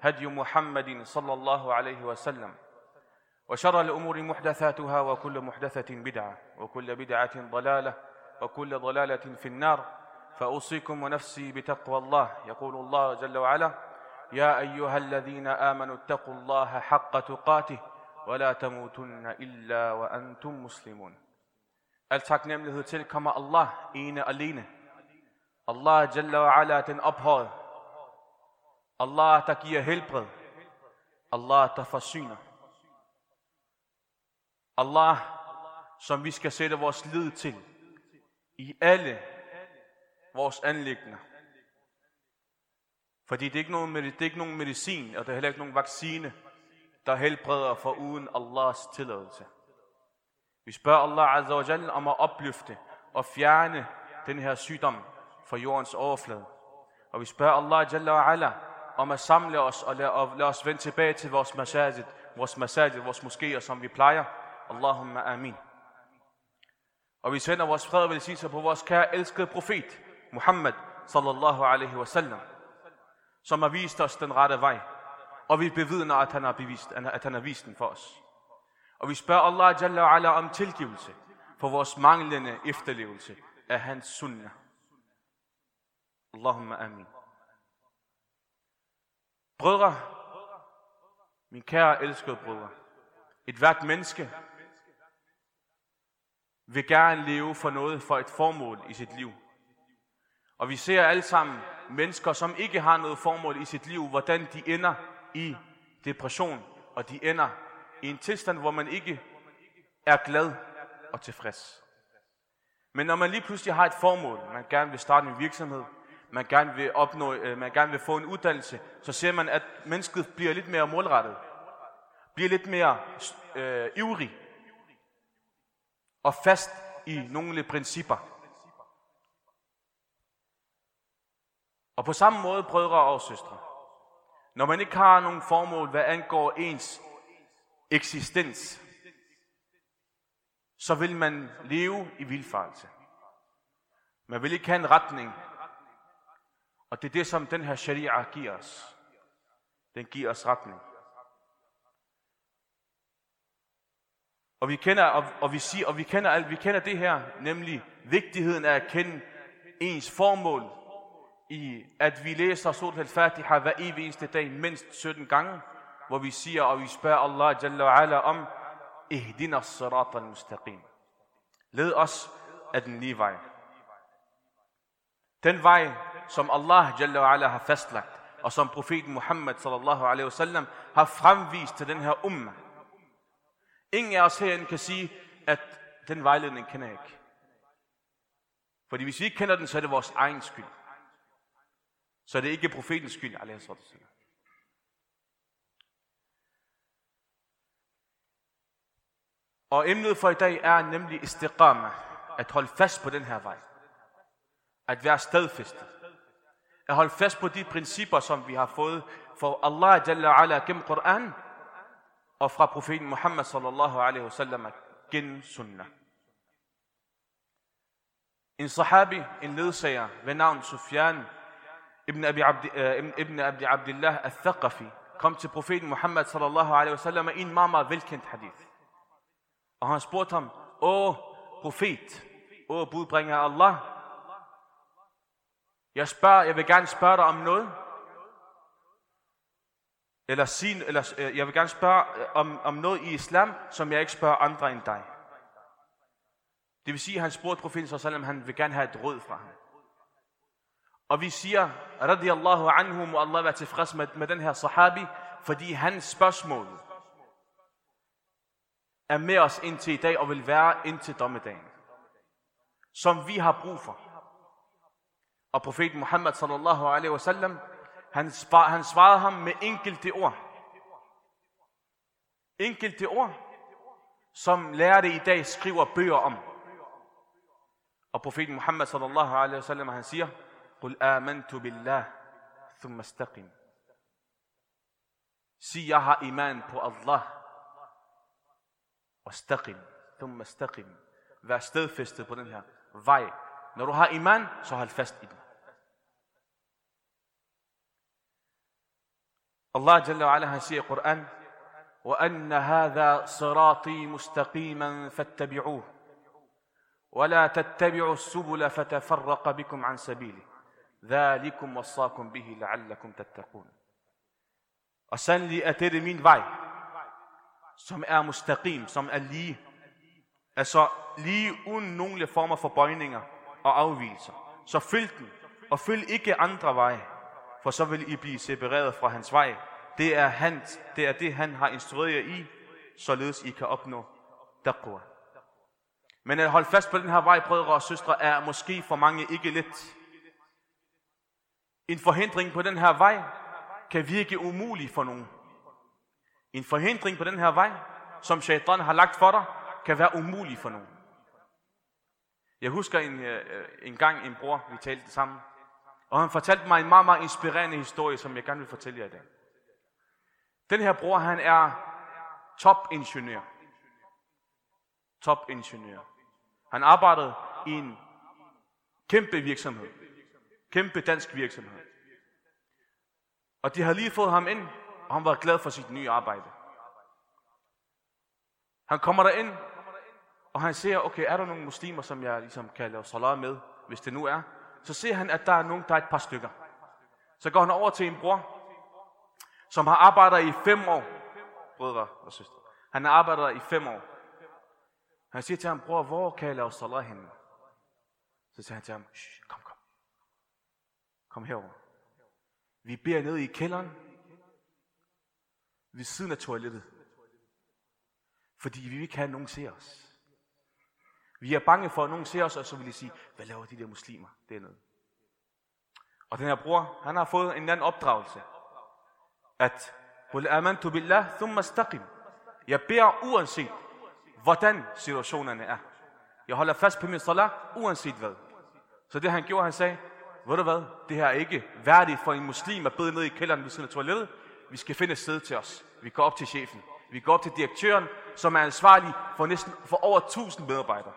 هدي محمد صلى الله عليه وسلم وشر الأمور محدثاتها وكل محدثة بدعة وكل بدعة ضلالة وكل ضلالة في النار فأوصيكم ونفسي بتقوى الله يقول الله جل وعلا يا أيها الذين آمنوا اتقوا الله حق تقاته ولا تموتن إلا وأنتم مسلمون Al taknemmelighed til kommer Allah ene alene. Allah Jalla wa ala den ophøjet. Allah der giver helbred. Allah der forsyner. Allah som vi skal sætte vores lid til i alle vores anlæggende. Fordi det er, ikke nogen, det er ikke nogen medicin, og der er heller ikke nogen vaccine, der helbreder for uden Allahs tilladelse. Vi spørger Allah Azza wa Jalla om at opløfte og fjerne den her sygdom fra jordens overflade. Og vi spørger Allah Jalla wa Ala om at samle os og lade, og lade os vende tilbage til vores masajid, vores masajid, vores moskéer, som vi plejer. Allahumma amin. Og vi sender vores fred og velsignelse på vores kære elskede profet, Muhammad sallallahu alaihi wasallam, som har vist os den rette vej. Og vi bevidner, at han har, bevist, at han har vist den for os. Og vi spørger Allah Jalla Ala om tilgivelse for vores manglende efterlevelse af hans sunnah. Allahumma amin. Brødre, min kære elskede brødre, et hvert menneske vil gerne leve for noget, for et formål i sit liv. Og vi ser alle sammen mennesker, som ikke har noget formål i sit liv, hvordan de ender i depression, og de ender i en tilstand, hvor man ikke er glad og tilfreds. Men når man lige pludselig har et formål, man gerne vil starte en virksomhed, man gerne vil opnå, øh, man gerne vil få en uddannelse, så ser man, at mennesket bliver lidt mere målrettet, bliver lidt mere øh, ivrig og fast i nogle principper. Og på samme måde, brødre og søstre, når man ikke har nogen formål, hvad angår ens eksistens, så vil man leve i vilfarelse. Man vil ikke have en retning. Og det er det, som den her sharia giver os. Den giver os retning. Og vi kender, og, og vi siger, og vi kender, alt, vi kender det her, nemlig vigtigheden af at kende ens formål i, at vi læser Surat al-Fatiha hver evig eneste dag mindst 17 gange, hvor vi siger, og vi spørger Allah Jalla wa Ala om, Ihdina sirat al-mustaqim. Led os af den lige vej. Den vej, som Allah Jalla wa Ala har fastlagt, og som profeten Muhammad sallallahu alaihi wasallam har fremvist til den her umma. Ingen af os herinde kan sige, at den vejledning kender jeg ikke. Fordi hvis vi ikke kender den, så er det vores egen skyld. Så er det ikke profetens skyld, alaihi wasallam. Og emnet for i dag er nemlig istiqama, at holde fast på den her vej. At være stedfæstet. At holde fast på de principper, som vi har fået for Allah Jalla ala gennem Koran, og fra profeten Muhammad sallallahu alaihi wasallam gennem sunnah. En sahabi, en ledsager ved navn Sufyan ibn Abi, Abdi, uh, ibn Abdi Abdullah al-Thaqafi, kom til profeten Muhammad sallallahu alaihi wasallam i en meget, meget velkendt hadith. Og han spurgte ham, Åh, profet, åh, budbringer Allah, jeg, spørger, jeg vil gerne spørge dig om noget. Eller, sin, eller øh, jeg vil gerne spørge øh, om, om noget i islam, som jeg ikke spørger andre end dig. Det vil sige, at han spurgte profeten sallam, han vil gerne have et råd fra ham. Og vi siger, radiyallahu anhu, må Allah være tilfreds med, med den her sahabi, fordi hans spørgsmål, er med os indtil i dag og vil være indtil dommedagen. Som vi har brug for. Og profeten Muhammad sallallahu alaihi wasallam, han, spar, han svarede ham med enkelte ord. Enkelte ord, som lærte i dag skriver bøger om. Og profeten Muhammad sallallahu alaihi wasallam, han siger, Qul amantu billah, thumma istaqim. Sig, jeg har iman på Allah. Og staqim, thumma staqim. Vær stedfæstet på den her vej. Når du har iman, så hold fast i den. الله جل وعلا هنسي قرآن وأن هذا صراطي مستقيما فاتبعوه ولا تتبعوا السبل فتفرق بكم عن سبيله ذلكم وصاكم به لعلكم تتقون وسن لي أتر من باي som مستقيم mustaqim, som er lige. Altså lige uden nogle former for bøjninger og afvielser. Så følg den, og følg ikke andre veje. For så vil I blive separeret fra hans vej. Det er, hans, det, er det, han har instrueret jer i, således I kan opnå taqwa. Men at holde fast på den her vej, brødre og søstre, er måske for mange ikke let. En forhindring på den her vej kan virke umulig for nogen. En forhindring på den her vej, som shaitan har lagt for dig, kan være umulig for nogen. Jeg husker en, øh, øh, en gang en bror, vi talte sammen, og han fortalte mig en meget, meget inspirerende historie, som jeg gerne vil fortælle jer i dag. Den her bror, han er topingeniør. Topingeniør. Han arbejdede i en kæmpe virksomhed. Kæmpe dansk virksomhed. Og de havde lige fået ham ind, og han var glad for sit nye arbejde. Han kommer der ind, og han ser, okay, er der nogle muslimer, som jeg ligesom kan lave salat med, hvis det nu er? Så ser han, at der er nogen, der er et par stykker. Så går han over til en bror, som har arbejdet i fem år, brødre og søstre. Han har arbejdet i fem år. Han siger til ham, bror, hvor kan jeg lave salat henne? Så siger han til ham, kom, kom. Kom herover. Vi beder nede i kælderen, ved siden af toilettet. Fordi vi vil ikke have, at nogen ser os. Vi er bange for, at nogen ser os, og så vil de sige, hvad laver de der muslimer dernede? Og den her bror, han har fået en anden opdragelse. At, Qul amantu billah, thumma staqim. Jeg beder uanset, hvordan situationerne er. Jeg holder fast på min salat, uanset hvad. Så det han gjorde, han sagde, ved du hvad, det her er ikke værdigt for en muslim at bede ned i kælderen ved siden af toilettet. Vi skal finde et sted til os. Vi går op til chefen. Vi går op til direktøren, som er ansvarlig for næsten for over 1000 medarbejdere.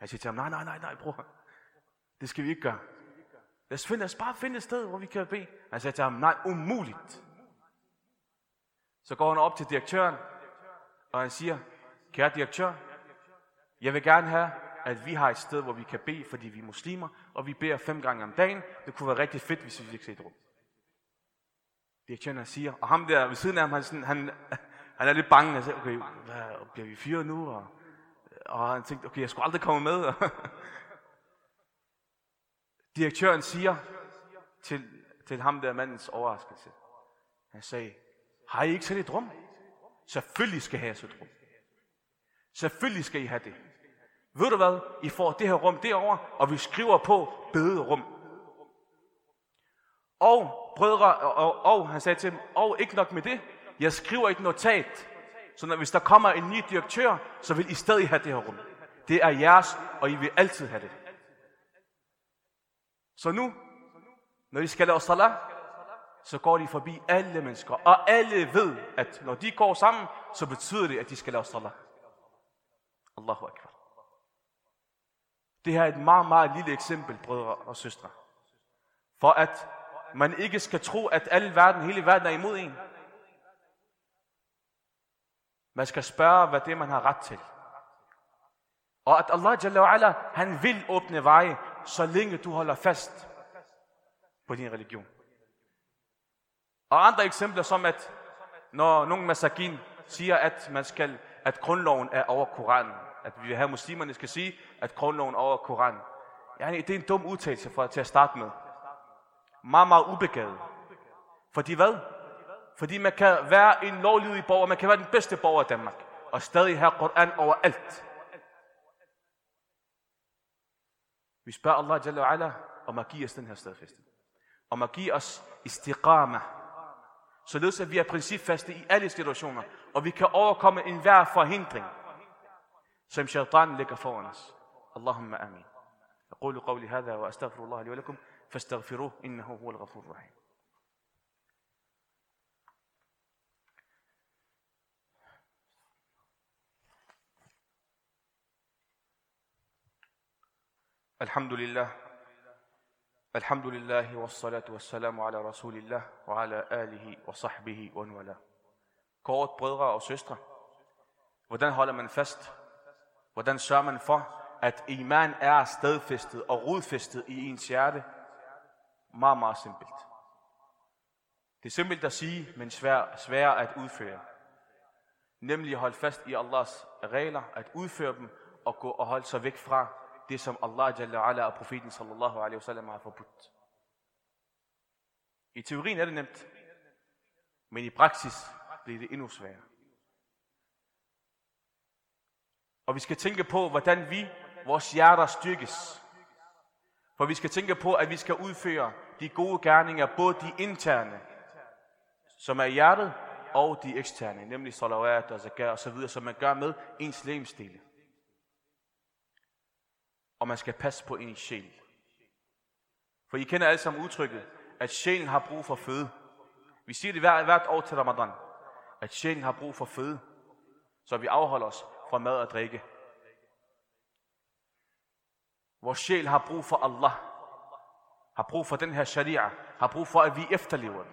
Jeg siger til ham, nej, nej, nej, nej, bror. Det skal vi ikke gøre. Lad os, finde, lad os bare finde et sted, hvor vi kan bede. Han sagde til ham, nej, umuligt. Så går han op til direktøren, og han siger, kære direktør, jeg vil gerne have, at vi har et sted, hvor vi kan bede, fordi vi er muslimer, og vi beder fem gange om dagen. Det kunne være rigtig fedt, hvis vi fik set rum. Direktøren siger, og ham der ved siden af ham, han, sådan, han, han er lidt bange. Han siger, okay, hvad, bliver vi fyret nu? Og, og han tænkte, okay, jeg skulle aldrig komme med. Direktøren siger til, til ham der mandens overraskelse. Han sagde, har I ikke sådan et rum? Selvfølgelig skal I have et rum. Selvfølgelig skal I have det. Ved du hvad? I får det her rum derovre, og vi skriver på bederum. Og brødre, og, og, og han sagde til dem, og ikke nok med det, jeg skriver et notat, så når hvis der kommer en ny direktør, så vil I stadig have det her rum. Det er jeres, og I vil altid have det. Så nu, når de skal lave salat, så går de forbi alle mennesker. Og alle ved, at når de går sammen, så betyder det, at de skal lave salat. Allahu Akbar. Det her er et meget, meget lille eksempel, brødre og søstre. For at man ikke skal tro, at alle verden, hele verden er imod en. Man skal spørge, hvad det man har ret til. Og at Allah Jalla wa ala, han vil åbne veje, så længe du holder fast på din religion. Og andre eksempler som at, når nogle masakin siger, at man skal, at grundloven er over Koranen, at vi her muslimerne skal sige, at grundloven er over Koranen. Ja, det er en dum udtalelse for, til at starte med. Meget, meget ubegavet. Fordi hvad? Fordi man kan være en lovlydig borger, man kan være den bedste borger i Danmark, og stadig have Koran overalt. Vi spørger Allah Jalla wa ala, om at give os den her stedfæste. Om at give os istiqama, således at vi er principfaste i alle situationer, og vi kan overkomme enhver forhindring, som shaitan lægger foran os. Allahumma amin. أقول قولي هذا وأستغفر الله لي ولكم فاستغفروه إنه هو الغفور الرحيم الحمد لله الحمد لله والصلاة والسلام على رسول الله وعلى آله وصحبه ومن والاه. Kort brødre og søstre, hvordan holder man fast? Hvordan sørger man for, at iman er stedfæstet og rodfæstet i ens hjerte? Meget, meget simpelt. Det er simpelt at sige, men svær, svær at udføre. Nemlig at holde fast i Allahs regler, at udføre dem og gå og holde sig væk fra det, som Allah Jalla ala og profeten sallallahu alaihi wasallam har forbudt. I teorien er det nemt, men i praksis bliver det endnu sværere. Og vi skal tænke på, hvordan vi, vores hjerter styrkes. For vi skal tænke på, at vi skal udføre de gode gerninger, både de interne, som er hjertet, og de eksterne, nemlig salawat og zakat og så videre, som man gør med ens lemstille og man skal passe på en sjæl. For I kender alle sammen udtrykket, at sjælen har brug for føde. Vi siger det hvert, hvert år til Ramadan, at sjælen har brug for føde, så vi afholder os fra mad og drikke. Vores sjæl har brug for Allah, har brug for den her sharia, har brug for, at vi efterlever den.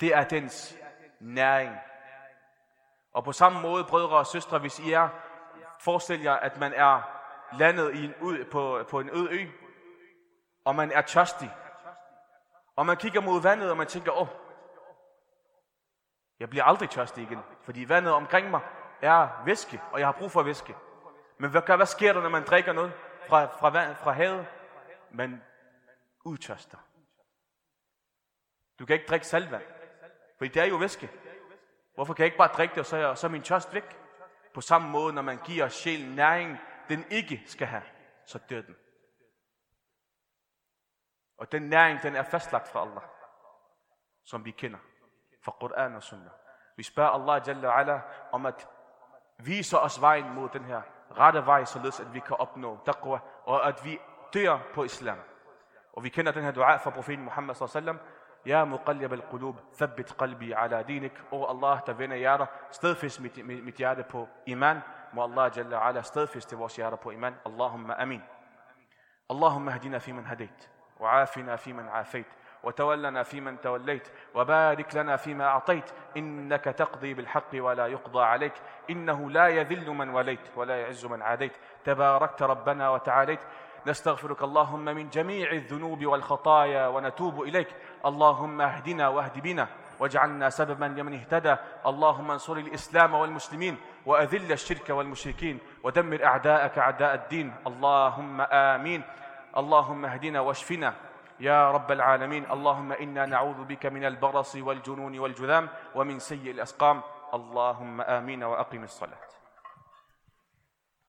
Det er dens næring. Og på samme måde, brødre og søstre, hvis I er, forestil jer, at man er landet i en ud, på, på en øde ø, og man er tørstig, og man kigger mod vandet, og man tænker, åh, oh, jeg bliver aldrig tørstig igen, fordi vandet omkring mig er væske, og jeg har brug for væske. Men hvad, hvad sker der, når man drikker noget fra, fra, vand, fra havet? Man udtørster. Du kan ikke drikke saltvand, for det er jo væske. Hvorfor kan jeg ikke bare drikke det, og så er, så er min tørst væk? På samme måde, når man giver sjælen næring den ikke skal have, så dør den. Og den næring, den er fastlagt fra Allah, som vi kender fra Quran og Sunnah. Vi spørger Allah Jalla ala om at vise os vejen mod den her rette vej, således at vi kan opnå taqwa, og at vi dør på islam. Og vi kender den her dua fra profeten Muhammad sallam, Ja muqallib al-qulub, thabbit qalbi ala dinik. O Allah, der vender hjerter, stedfæst mit, mit, mit hjerte på iman. Allah jalla ala stedfæste vores hjerter på iman. Allahumma amin. اللهم اهدنا فيمن هديت وعافنا فيمن عافيت وتولنا فيمن توليت وبارك لنا فيما أعطيت. إنك تقضي بالحق ولا يقضى عليك. إنه لا يذل من وليت ولا يعز من عاديت. تباركت ربنا وتعاليت. نستغفرك اللهم من جميع الذنوب والخطايا ونتوب إليك. اللهم اهدنا واهد بنا. واجعلنا سببا لمن اهتدى. اللهم انصر الإسلام والمسلمين وأذل الشرك والمشركين ودمر أعداءك أعداء الدين. اللهم آمين. اللهم اهدنا واشفنا يا رب العالمين. اللهم إنا نعوذ بك من البرص والجنون والجذام ومن سيء الأسقام. اللهم آمين وأقم الصلاة.